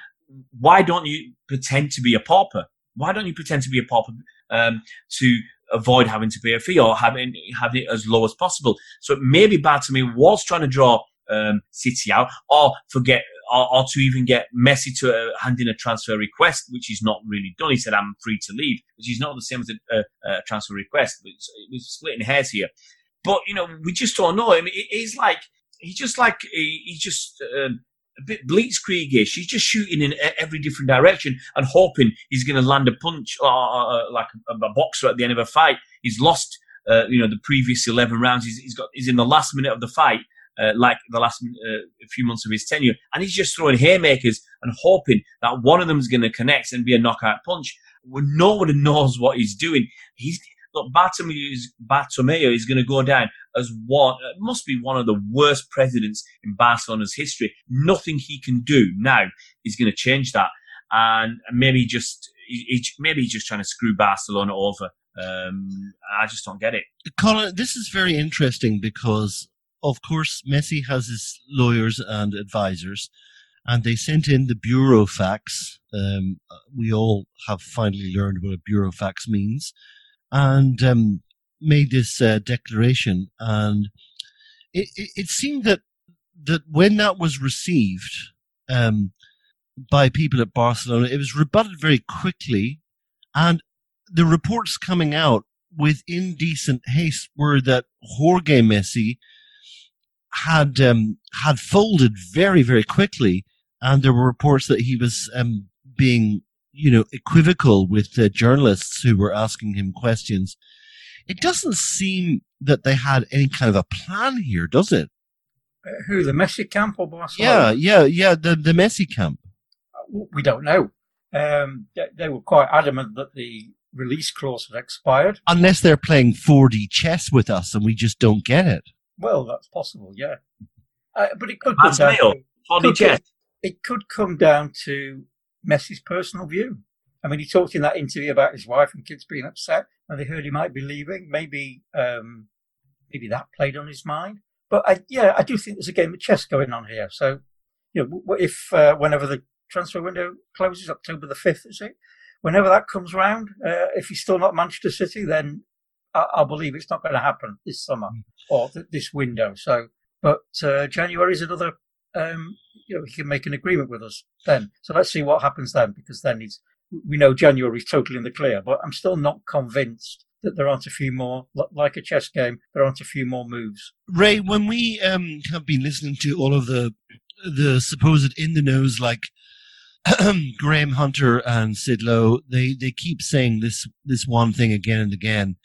why don't you pretend to be a pauper? Why don't you pretend to be a pauper um, to avoid having to pay a fee or having have it as low as possible? So maybe Bartomeu was trying to draw um, City out, or forget or, or, to even get Messi to uh, hand in a transfer request, which he's not really done. He said, I'm free to leave, which is not the same as a, a, a transfer request. But we're splitting hairs here. But, you know, we just don't know. I mean, he's like, he just like, he just um, a bit blitzkriegish. He's just shooting in every different direction and hoping he's going to land a punch or, or, or like a, a, boxer at the end of a fight. He's lost, uh, you know, the previous 11 rounds. He's, he's got, he's in the last minute of the fight uh, like the last uh, few months of his tenure, and he's just throwing haymakers and hoping that one of them is going to connect and be a knockout punch. When nobody knows what he's doing, he's look Bartomeu is, Bartomeu is going to go down as one uh, must be one of the worst presidents in Barcelona's history. Nothing he can do now is going to change that, and maybe just maybe he's just trying to screw Barcelona over. Um, I just don't get it. Colin, this is very interesting because of course, Messi has his lawyers and advisors, and they sent in the burofax. Um, we all have finally learned what a burofax means, and um, made this uh, declaration. And it, it, it, seemed that that when that was received um, by people at Barcelona, it was rebutted very quickly, and the reports coming out with indecent haste were that Jorge Messi had um, had folded very very quickly, and there were reports that he was um, being you know equivocal with the journalists who were asking him questions. It doesn't seem that they had any kind of a plan here, does it? Uh, who the Messi camp or Barcelona? Yeah, yeah, yeah. The the Messi camp. Uh, we don't know. Um, they, they were quite adamant that the release clause had expired. Unless they're playing 4D chess with us and we just don't get it. Well, that's possible, yeah. Uh, but it could come down to, could, it could come down to Messi's personal view. I mean, he talked in that interview about his wife and kids being upset and they heard he might be leaving. Maybe, um, maybe that played on his mind. But I, yeah, I do think there's a game of chess going on here. So, you know, if uh, whenever the transfer window closes, October the fifth, is it? Whenever that comes round, uh, if he's still not Manchester City, then I, I believe it's not going to happen this summer mm. or th- this window. So, but uh, January is another. Um, you know, he can make an agreement with us then. So let's see what happens then, because then he's. We know January is totally in the clear, but I'm still not convinced that there aren't a few more, like a chess game, there aren't a few more moves. Ray, when we um, have been listening to all of the the supposed in the nose like Graham Hunter and Sid Lowe, they they keep saying this this one thing again and again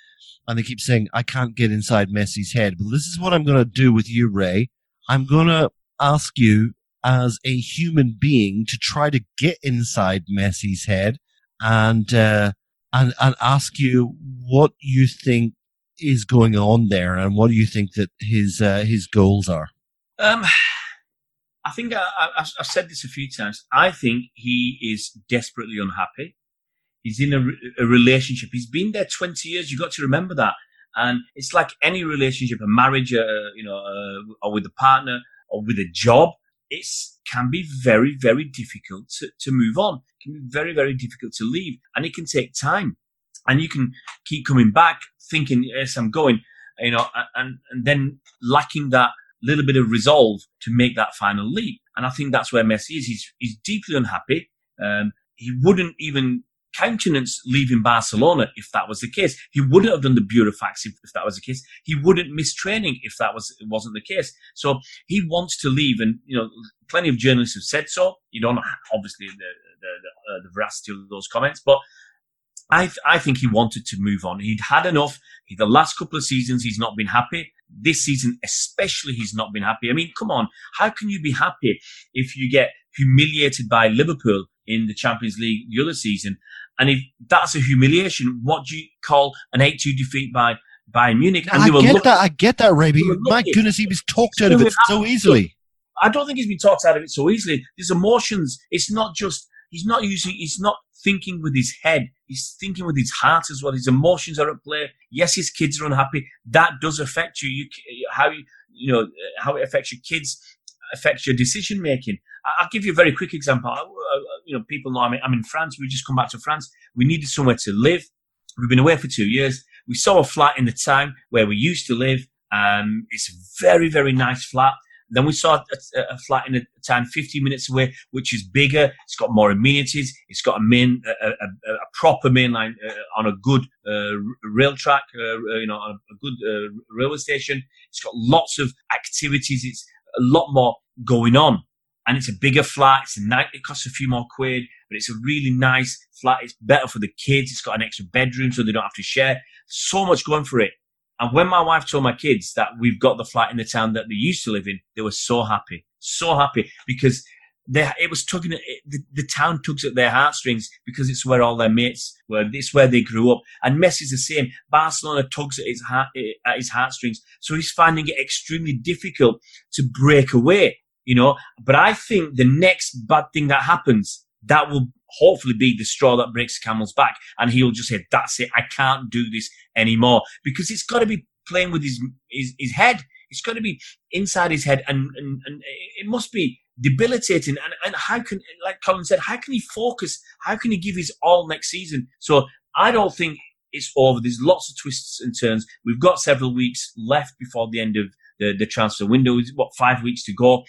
and they keep saying, I can't get inside Messi's head. But this is what I'm going to do with you, Ray. I'm going to ask you as a human being to try to get inside Messi's head and, uh, and and ask you what you think is going on there, and what do you think that his uh, his goals are. Um, I think I, I, I've said this a few times. I think he is desperately unhappy. He's in a, a relationship. He's been there 20 years. You've got to remember that. And it's like any relationship, a marriage, uh, you know, uh, or with a partner or with a job. It can be very, very difficult to, to move on. It can be very, very difficult to leave and it can take time and you can keep coming back thinking, yes, I'm going, you know, and, and then lacking that little bit of resolve to make that final leap. And I think that's where Messi is. He's, he's deeply unhappy. Um, he wouldn't even countenance leaving Barcelona if that was the case. He wouldn't have done the Burofax if, if that was the case. He wouldn't miss training if that was wasn't the case. So he wants to leave, and you know, plenty of journalists have said so. You don't know, obviously the the, the, uh, the veracity of those comments, but I, th- I think he wanted to move on. He'd had enough. He, the last couple of seasons, he's not been happy. This season, especially, he's not been happy. I mean, come on. How can you be happy if you get humiliated by Liverpool in the Champions League the other season? And if that's a humiliation, what do you call an 8-2 defeat by Bayern Munich? And I get that. I get that, Raby. My goodness, he was talked out of it so easily. I don't think he's been talked out of it so easily. There's emotions. It's not just he's not using. He's not thinking with his head. He's thinking with his heart as well. His emotions are at play. Yes, his kids are unhappy. That does affect you. You how you you know how it affects your kids affects your decision making. I'll give you a very quick example. You know, people know I'm in, France. We just come back to France. We needed somewhere to live. We've been away for two years. We saw a flat in the town where we used to live. Um, it's a very, very nice flat. Then we saw a, a, flat in a town 15 minutes away, which is bigger. It's got more amenities. It's got a main, a, a, a proper main line uh, on a good uh, rail track, uh, uh you know, a, good uh, railway station. It's got lots of activities. It's a lot more going on. And it's a bigger flat. It's a night. It costs a few more quid, but it's a really nice flat. It's better for the kids. It's got an extra bedroom so they don't have to share. So much going for it. And when my wife told my kids that we've got the flat in the town that they used to live in, they were so happy, so happy because they, it was tugging at the, the town tugs at their heartstrings because it's where all their mates were. It's where they grew up. And Messi's the same. Barcelona tugs at his heart, at his heartstrings. So he's finding it extremely difficult to break away, you know. But I think the next bad thing that happens, that will hopefully be the straw that breaks the camel's back. And he'll just say, that's it. I can't do this anymore because it's got to be playing with his, his, his head. It's got to be inside his head and, and, and it must be debilitating. And, and how can, like Colin said, how can he focus? How can he give his all next season? So I don't think it's over. There's lots of twists and turns. We've got several weeks left before the end of the, the transfer window. What, five weeks to go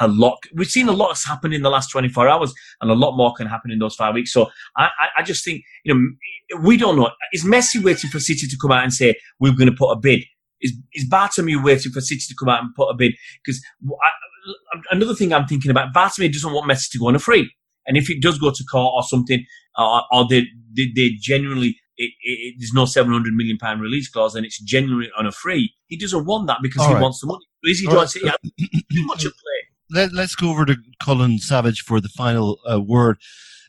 a lot. We've seen a lot has happened in the last 24 hours, and a lot more can happen in those five weeks. So I, I, I just think, you know, we don't know. Is Messi waiting for City to come out and say we're going to put a bid? Is is Bartomeu waiting for City to come out and put a bid? Because another thing I'm thinking about, Bartomeu doesn't want Messi to go on a free, and if it does go to court or something, or, or they, they, they genuinely it, it, there's no 700 million pound release clause and it's genuinely on a free. He doesn't want that because All he right. wants the money. So is he trying to too much at play? let, us go over to Colin Savage for the final uh, word.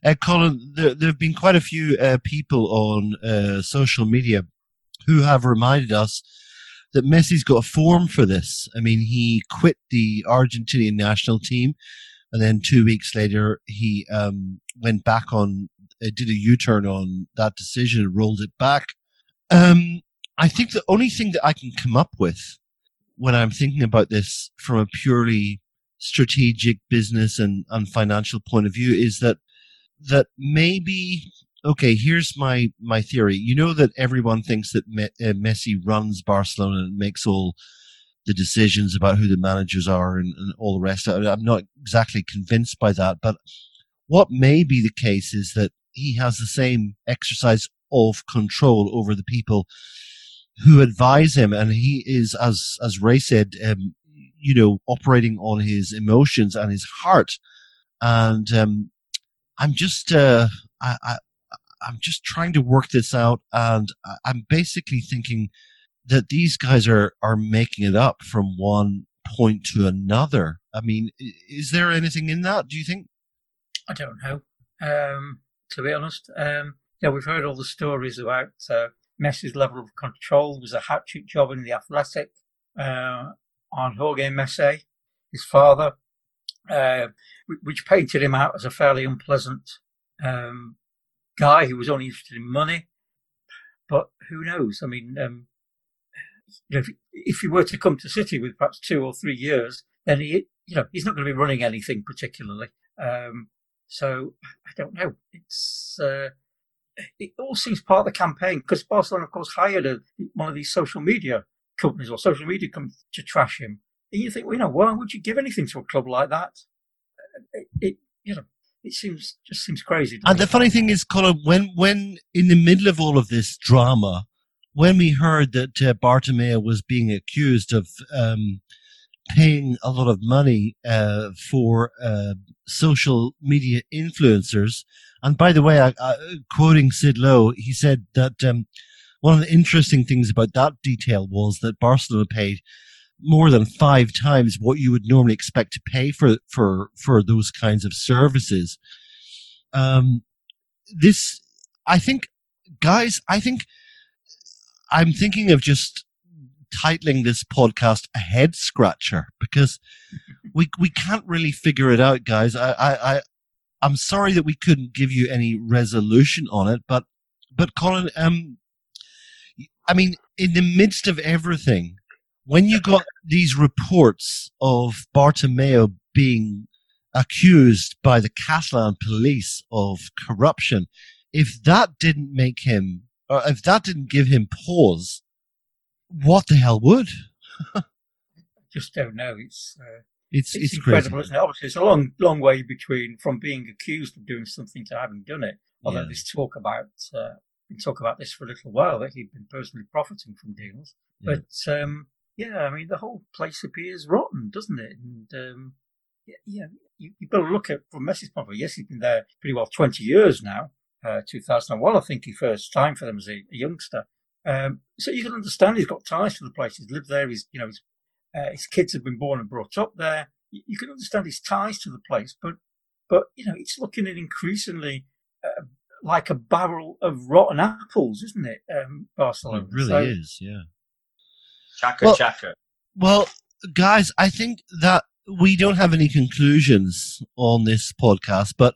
Uh, Colin, there, there, have been quite a few uh, people on uh, social media who have reminded us that Messi's got a form for this. I mean, he quit the Argentinian national team, and then two weeks later, he um, went back on, uh, did a U turn on that decision and rolled it back. Um, I think the only thing that I can come up with when I'm thinking about this from a purely strategic business and, and financial point of view is that that maybe okay here's my my theory you know that everyone thinks that Me- uh, messi runs barcelona and makes all the decisions about who the managers are and, and all the rest i'm not exactly convinced by that but what may be the case is that he has the same exercise of control over the people who advise him and he is as as ray said um, you know, operating on his emotions and his heart. And um, I'm just, uh, I, I, I'm just trying to work this out, and I'm basically thinking that these guys are are making it up from one point to another. I mean, is there anything in that? Do you think? I don't know. Um, to be honest, um, yeah, we've heard all the stories about uh, Messi's level of control. Was a hat trick job in the Athletic uh, on Jorge Messi, his father, uh, which painted him out as a fairly unpleasant um, guy who was only interested in money. But who knows? I mean, um, if, if he were to come to City with perhaps two or three years, then he, you know, he's not going to be running anything particularly. Um, so I don't know. It's uh, it all seems part of the campaign because Barcelona, of course, hired a, one of these social media companies or social media companies to trash him. And you think, well, you know, why would you give anything to a club like that? It, it you know, it seems just seems crazy. And the funny thing is, Colin, when when in the middle of all of this drama, when we heard that uh, Bartomeu was being accused of um, paying a lot of money uh, for uh, social media influencers, and by the way, I, I, quoting Sid Lowe, he said that um, one of the interesting things about that detail was that Barcelona paid more than five times what you would normally expect to pay for for for those kinds of services. Um, this, I think, guys, I think I'm thinking of just titling this podcast a head scratcher because we we can't really figure it out, guys. I I, I I'm sorry that we couldn't give you any resolution on it, but but Colin, um, I mean, in the midst of everything, when you got these reports of Bartomeu being accused by the Catalan police of corruption, if that didn't make him, or if that didn't give him pause, what the hell would? I just don't know. It's uh, it's it's, it's, incredible, crazy. isn't it? Obviously, it's a long, long way between from being accused of doing something to having done it. Although Yeah. there's talk about uh, been talk about this for a little while that he'd been personally profiting from deals. Yeah. But um, yeah, I mean, the whole place appears rotten, doesn't it? And um, yeah, yeah you, you've got to look at from Messi's point of view. Yes, he's been there pretty well 20 years now. Uh, 2001, I think he first time for them as a, a youngster. Um, so you can understand he's got ties to the place. He's lived there. He's, you know, his, uh, his kids have been born and brought up there. You, you can understand his ties to the place, but, but, you know, it's looking at increasingly, uh, like a barrel of rotten apples, isn't it? Um, Barcelona. It really So- is, yeah. Chaka Well- chaka. Well, guys, I think that we don't have any conclusions on this podcast, but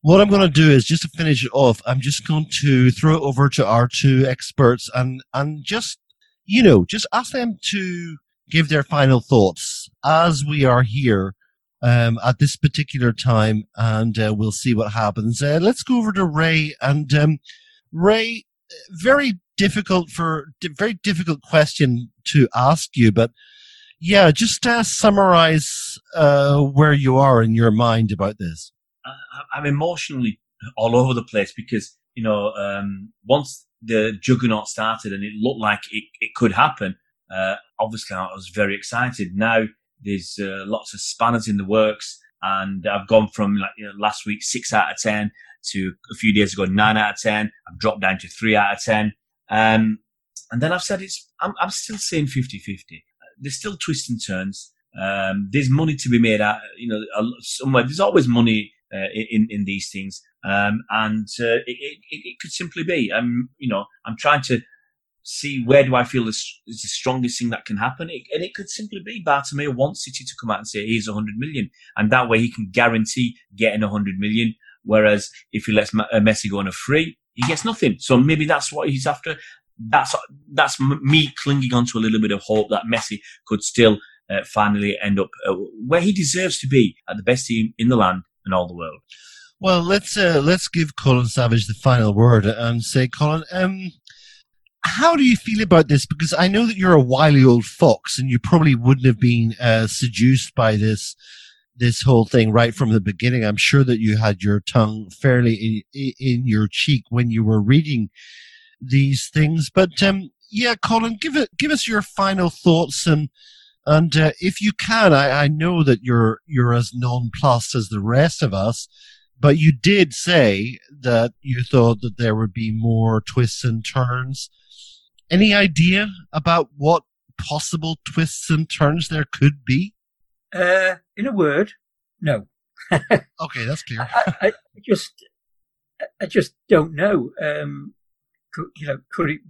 what I'm going to do is just to finish it off, I'm just going to throw it over to our two experts and, and just, you know, just ask them to give their final thoughts as we are here um, at this particular time, and uh, we'll see what happens. Uh, let's go over to Ray and um, Ray. Very difficult for very difficult question to ask you, but yeah, just uh, summarize uh, where you are in your mind about this. I- I'm emotionally all over the place because you know um, once the juggernaut started and it looked like it, it could happen. Uh, obviously, I was very excited. Now there's uh, lots of spanners in the works, and I've gone from like you know, last week six out of ten to a few days ago nine out of ten. I've dropped down to three out of ten, um, and then I've said it's. I'm, I'm still saying 50-50. There's still twists and turns. Um, there's money to be made out. You know, somewhere. There's always money uh, in in these things, um, and uh, it, it, it could simply be. Um, you know, I'm trying to see where do I feel is the strongest thing that can happen, it, and it could simply be Bartomeu wants City to come out and say here's 100 million, and that way he can guarantee getting 100 million. Whereas if he lets uh, Messi go on a free, he gets nothing. So maybe that's what he's after. That's that's me clinging on to a little bit of hope that Messi could still uh, finally end up uh, where he deserves to be at the best team in the land and all the world. Well, let's uh, let's give Colin Savage the final word and say, Colin, um, how do you feel about this? Because I know that you're a wily old fox, and you probably wouldn't have been uh, seduced by this this whole thing right from the beginning. I'm sure that you had your tongue fairly in, in your cheek when you were reading these things. But um, yeah, Colin, give it give us your final thoughts and. And uh, if you can, I, I know that you're you're as nonplussed as the rest of us, but you did say that you thought that there would be more twists and turns. Any idea about what possible twists and turns there could be? Uh, in a word, no. Okay, that's clear. I, I just I just don't know. Um, could, you know, could it?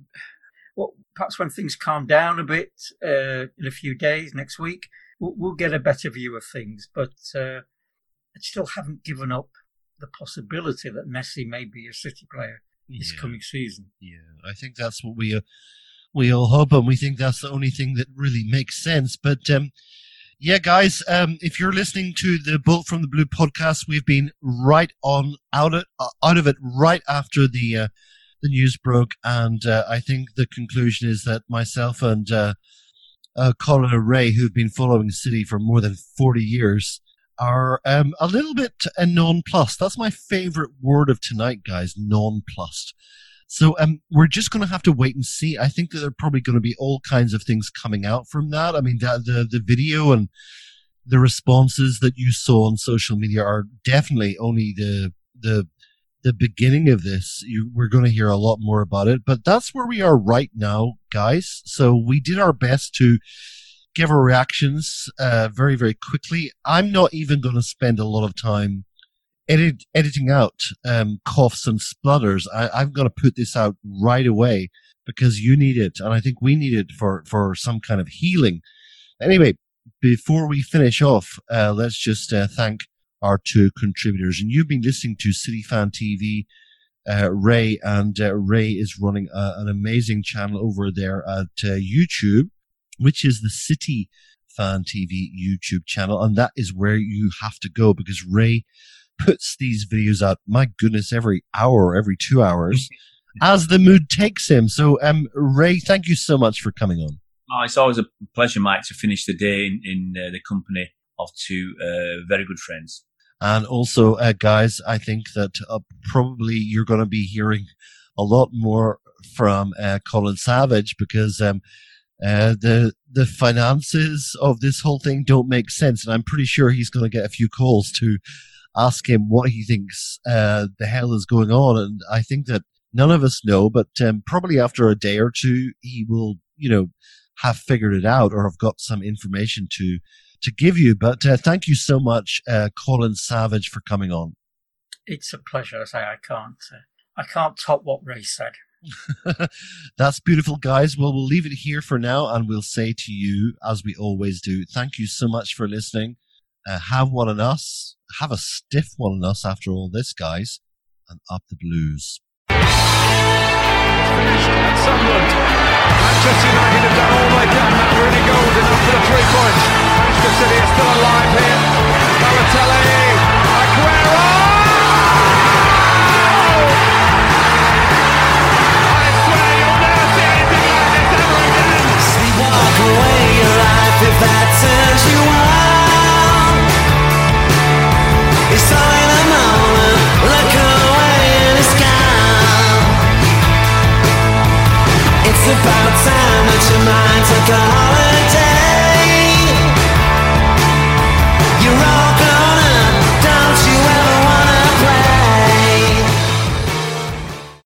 Well, perhaps when things calm down a bit uh, in a few days, next week, we'll, we'll get a better view of things. But uh, I still haven't given up the possibility that Messi may be a City player this Yeah. coming season. Yeah, I think that's what we uh, we all hope, and we think that's the only thing that really makes sense. But um, yeah, guys, um, if you're listening to the Bolt from the Blue podcast, we've been right on out of uh, out of it right after the uh, the news broke, and uh, I think the conclusion is that myself and uh, uh, Colin Ray, who've been following City for more than forty years. Are um, a little bit nonplussed. That's my favorite word of tonight, guys. Nonplussed. So um, we're just going to have to wait and see. I think that there are probably going to be all kinds of things coming out from that. I mean, that, the the video and the responses that you saw on social media are definitely only the the the beginning of this. You, we're going to hear a lot more about it, but that's where we are right now, guys. So we did our best to give our reactions uh, very very quickly. I'm not even going to spend a lot of time edit, editing out um, coughs and splutters. I, I'm going to put this out right away because you need it, and I think we need it for for some kind of healing. Anyway, before we finish off, uh, let's just uh, thank our two contributors. And you've been listening to City Fan TV. Uh, Ray and uh, Ray is running a, an amazing channel over there at uh, YouTube, which is the City Fan TV YouTube channel, and that is where you have to go because Ray puts these videos out. My goodness, every hour, every two hours, as the mood takes him. So, um, Ray, thank you so much for coming on. Oh, it's always a pleasure, Mike, to finish the day in, in uh, the company of two uh, very good friends. And also, uh, guys, I think that uh, probably you're going to be hearing a lot more from uh, Colin Savage because um, uh, the the finances of this whole thing don't make sense, and I'm pretty sure he's going to get a few calls to ask him what he thinks uh, the hell is going on. And I think that none of us know, but um, probably after a day or two, he will, you know, have figured it out or have got some information to to give you. But uh, thank you so much, uh, Colin Savage, for coming on. It's a pleasure. I say I can't. Uh, I can't top what Ray said. That's beautiful, guys. Well, we'll leave it here for now, and we'll say to you, as we always do, thank you so much for listening. Uh, have one on us. Have a stiff one on us after all this, guys. And up the blues. Manchester United have done all they can. That really gold enough for the three points. Manchester City are still alive here. Balotelli, Aguero. I swear you'll never see anything like this ever again. Walk away your life if that turns you on. It's silent, look away in the sky It's about time that your mind took a holiday.